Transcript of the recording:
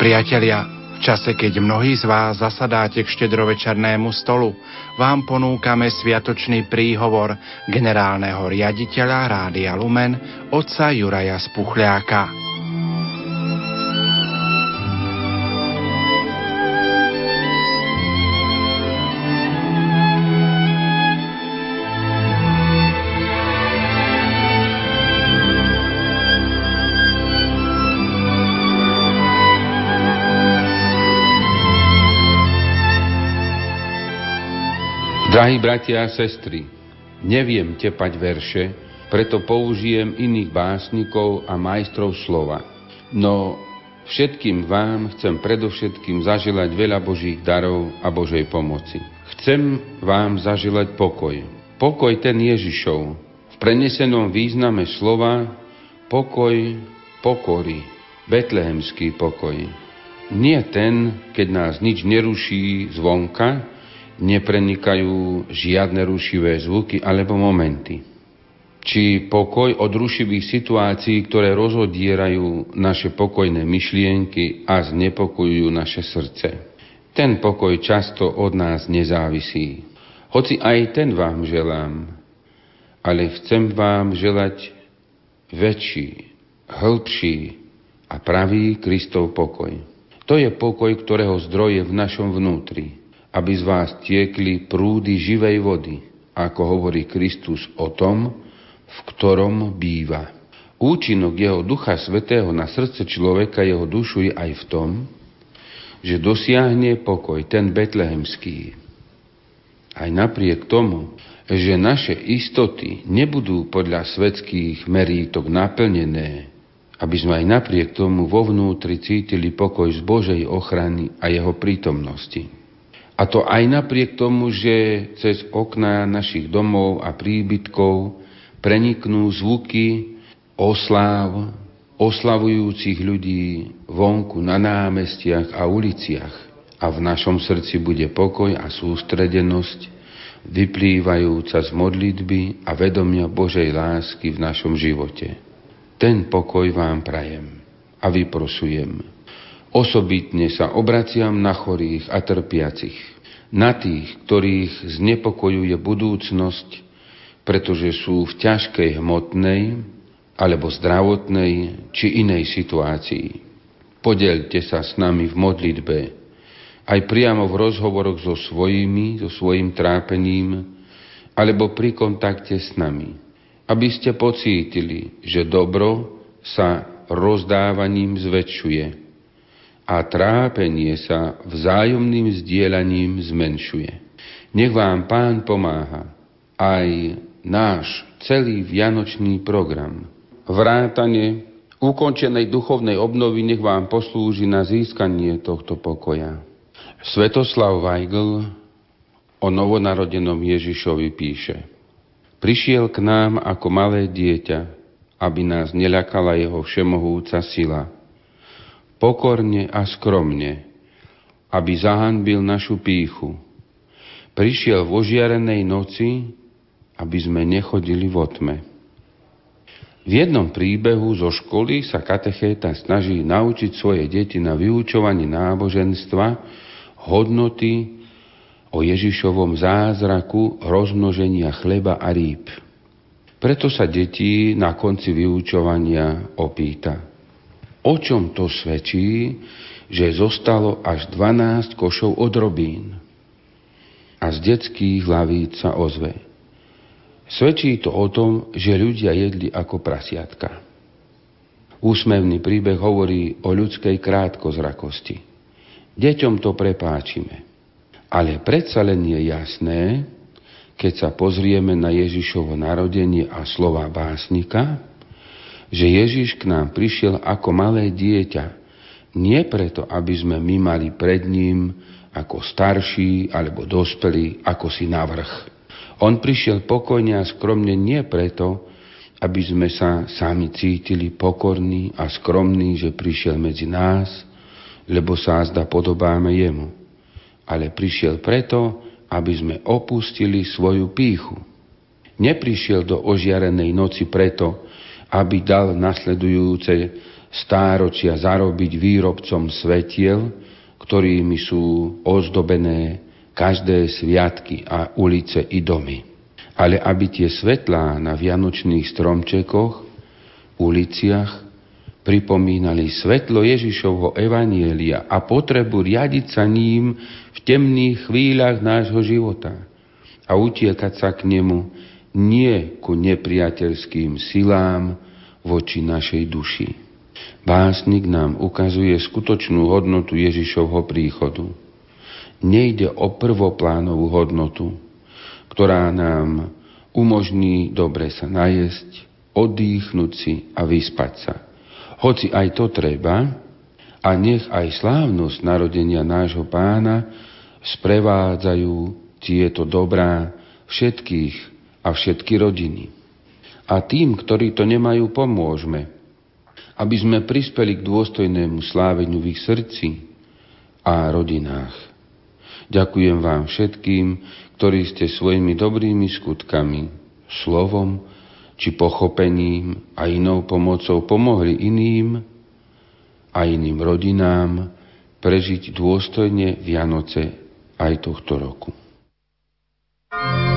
Priatelia, v čase, keď mnohí z vás zasadáte k štedrovečernému stolu, vám ponúkame sviatočný príhovor generálneho riaditeľa Rádia Lumen, otca Juraja Spuchľáka. Drahí bratia a sestry, neviem tepať verše, preto použijem iných básnikov a majstrov slova. No všetkým vám chcem predovšetkým zaželať veľa Božích darov a Božej pomoci. Chcem vám zaželať pokoj. Pokoj ten Ježišov. V prenesenom význame slova pokoj pokory, betlehemský pokoj. Nie ten, keď nás nič neruší zvonka, neprenikajú žiadne rušivé zvuky alebo momenty. Či pokoj od rušivých situácií, ktoré rozodierajú naše pokojné myšlienky a znepokojujú naše srdce. Ten pokoj často od nás nezávisí. Hoci aj ten vám želám, ale chcem vám želať väčší, hĺbší a pravý Kristov pokoj. To je pokoj, ktorého zdroje v našom vnútri aby z vás tiekli prúdy živej vody, ako hovorí Kristus o tom, v ktorom býva. Účinok jeho Ducha Svetého na srdce človeka, jeho dušu je aj v tom, že dosiahne pokoj, ten betlehemský. Aj napriek tomu, že naše istoty nebudú podľa svetských merítok naplnené, aby sme aj napriek tomu vo vnútri cítili pokoj z Božej ochrany a jeho prítomnosti. A to aj napriek tomu, že cez okná našich domov a príbytkov preniknú zvuky osláv, oslavujúcich ľudí vonku na námestiach a uliciach. A v našom srdci bude pokoj a sústredenosť, vyplývajúca z modlitby a vedomia Božej lásky v našom živote. Ten pokoj vám prajem a vyprosujem. Osobitne sa obraciam na chorých a trpiacich, na tých, ktorých znepokojuje budúcnosť, pretože sú v ťažkej hmotnej alebo zdravotnej či inej situácii. Podelte sa s nami v modlitbe, aj priamo v rozhovoroch so svojimi, so svojim trápením, alebo pri kontakte s nami, aby ste pocítili, že dobro sa rozdávaním zväčšuje a trápenie sa vzájomným zdieľaním zmenšuje. Nech vám Pán pomáha aj náš celý vianočný program. Vrátanie ukončenej duchovnej obnovy nech vám poslúži na získanie tohto pokoja. Svetoslav Weigl o novonarodenom Ježišovi píše Prišiel k nám ako malé dieťa, aby nás neľakala jeho všemohúca sila – pokorne a skromne, aby zahanbil našu píchu. Prišiel v ožiarenej noci, aby sme nechodili v otme. V jednom príbehu zo školy sa katechéta snaží naučiť svoje deti na vyučovanie náboženstva hodnoty o Ježišovom zázraku rozmnoženia chleba a rýb. Preto sa deti na konci vyučovania opýta – O čom to svedčí, že zostalo až 12 košov odrobín? A z detských hlavíc sa ozve. Svedčí to o tom, že ľudia jedli ako prasiatka. Úsmevný príbeh hovorí o ľudskej krátkozrakosti. Deťom to prepáčime. Ale predsa len je jasné, keď sa pozrieme na Ježišovo narodenie a slova básnika, že Ježiš k nám prišiel ako malé dieťa. Nie preto, aby sme my mali pred ním ako starší alebo dospelí, ako si navrh. On prišiel pokojne a skromne nie preto, aby sme sa sami cítili pokorní a skromní, že prišiel medzi nás, lebo sa zda podobáme jemu. Ale prišiel preto, aby sme opustili svoju píchu. Neprišiel do ožiarenej noci preto, aby dal nasledujúce stáročia zarobiť výrobcom svetiel, ktorými sú ozdobené každé sviatky a ulice i domy. Ale aby tie svetlá na vianočných stromčekoch, uliciach pripomínali svetlo Ježišovho evanielia a potrebu riadiť sa ním v temných chvíľach nášho života a utiekať sa k nemu nie ku nepriateľským silám voči našej duši. Básnik nám ukazuje skutočnú hodnotu Ježišovho príchodu nejde o prvoplánovú hodnotu, ktorá nám umožní dobre sa najesť, oddychnúť si a vyspať sa. Hoci aj to treba, a nech aj slávnosť narodenia nášho pána sprevádzajú tieto dobrá všetkých a všetky rodiny. A tým, ktorí to nemajú, pomôžme, aby sme prispeli k dôstojnému sláveniu v ich srdci a rodinách. Ďakujem vám všetkým, ktorí ste svojimi dobrými skutkami, slovom či pochopením a inou pomocou pomohli iným a iným rodinám prežiť dôstojne Vianoce aj tohto roku. thank you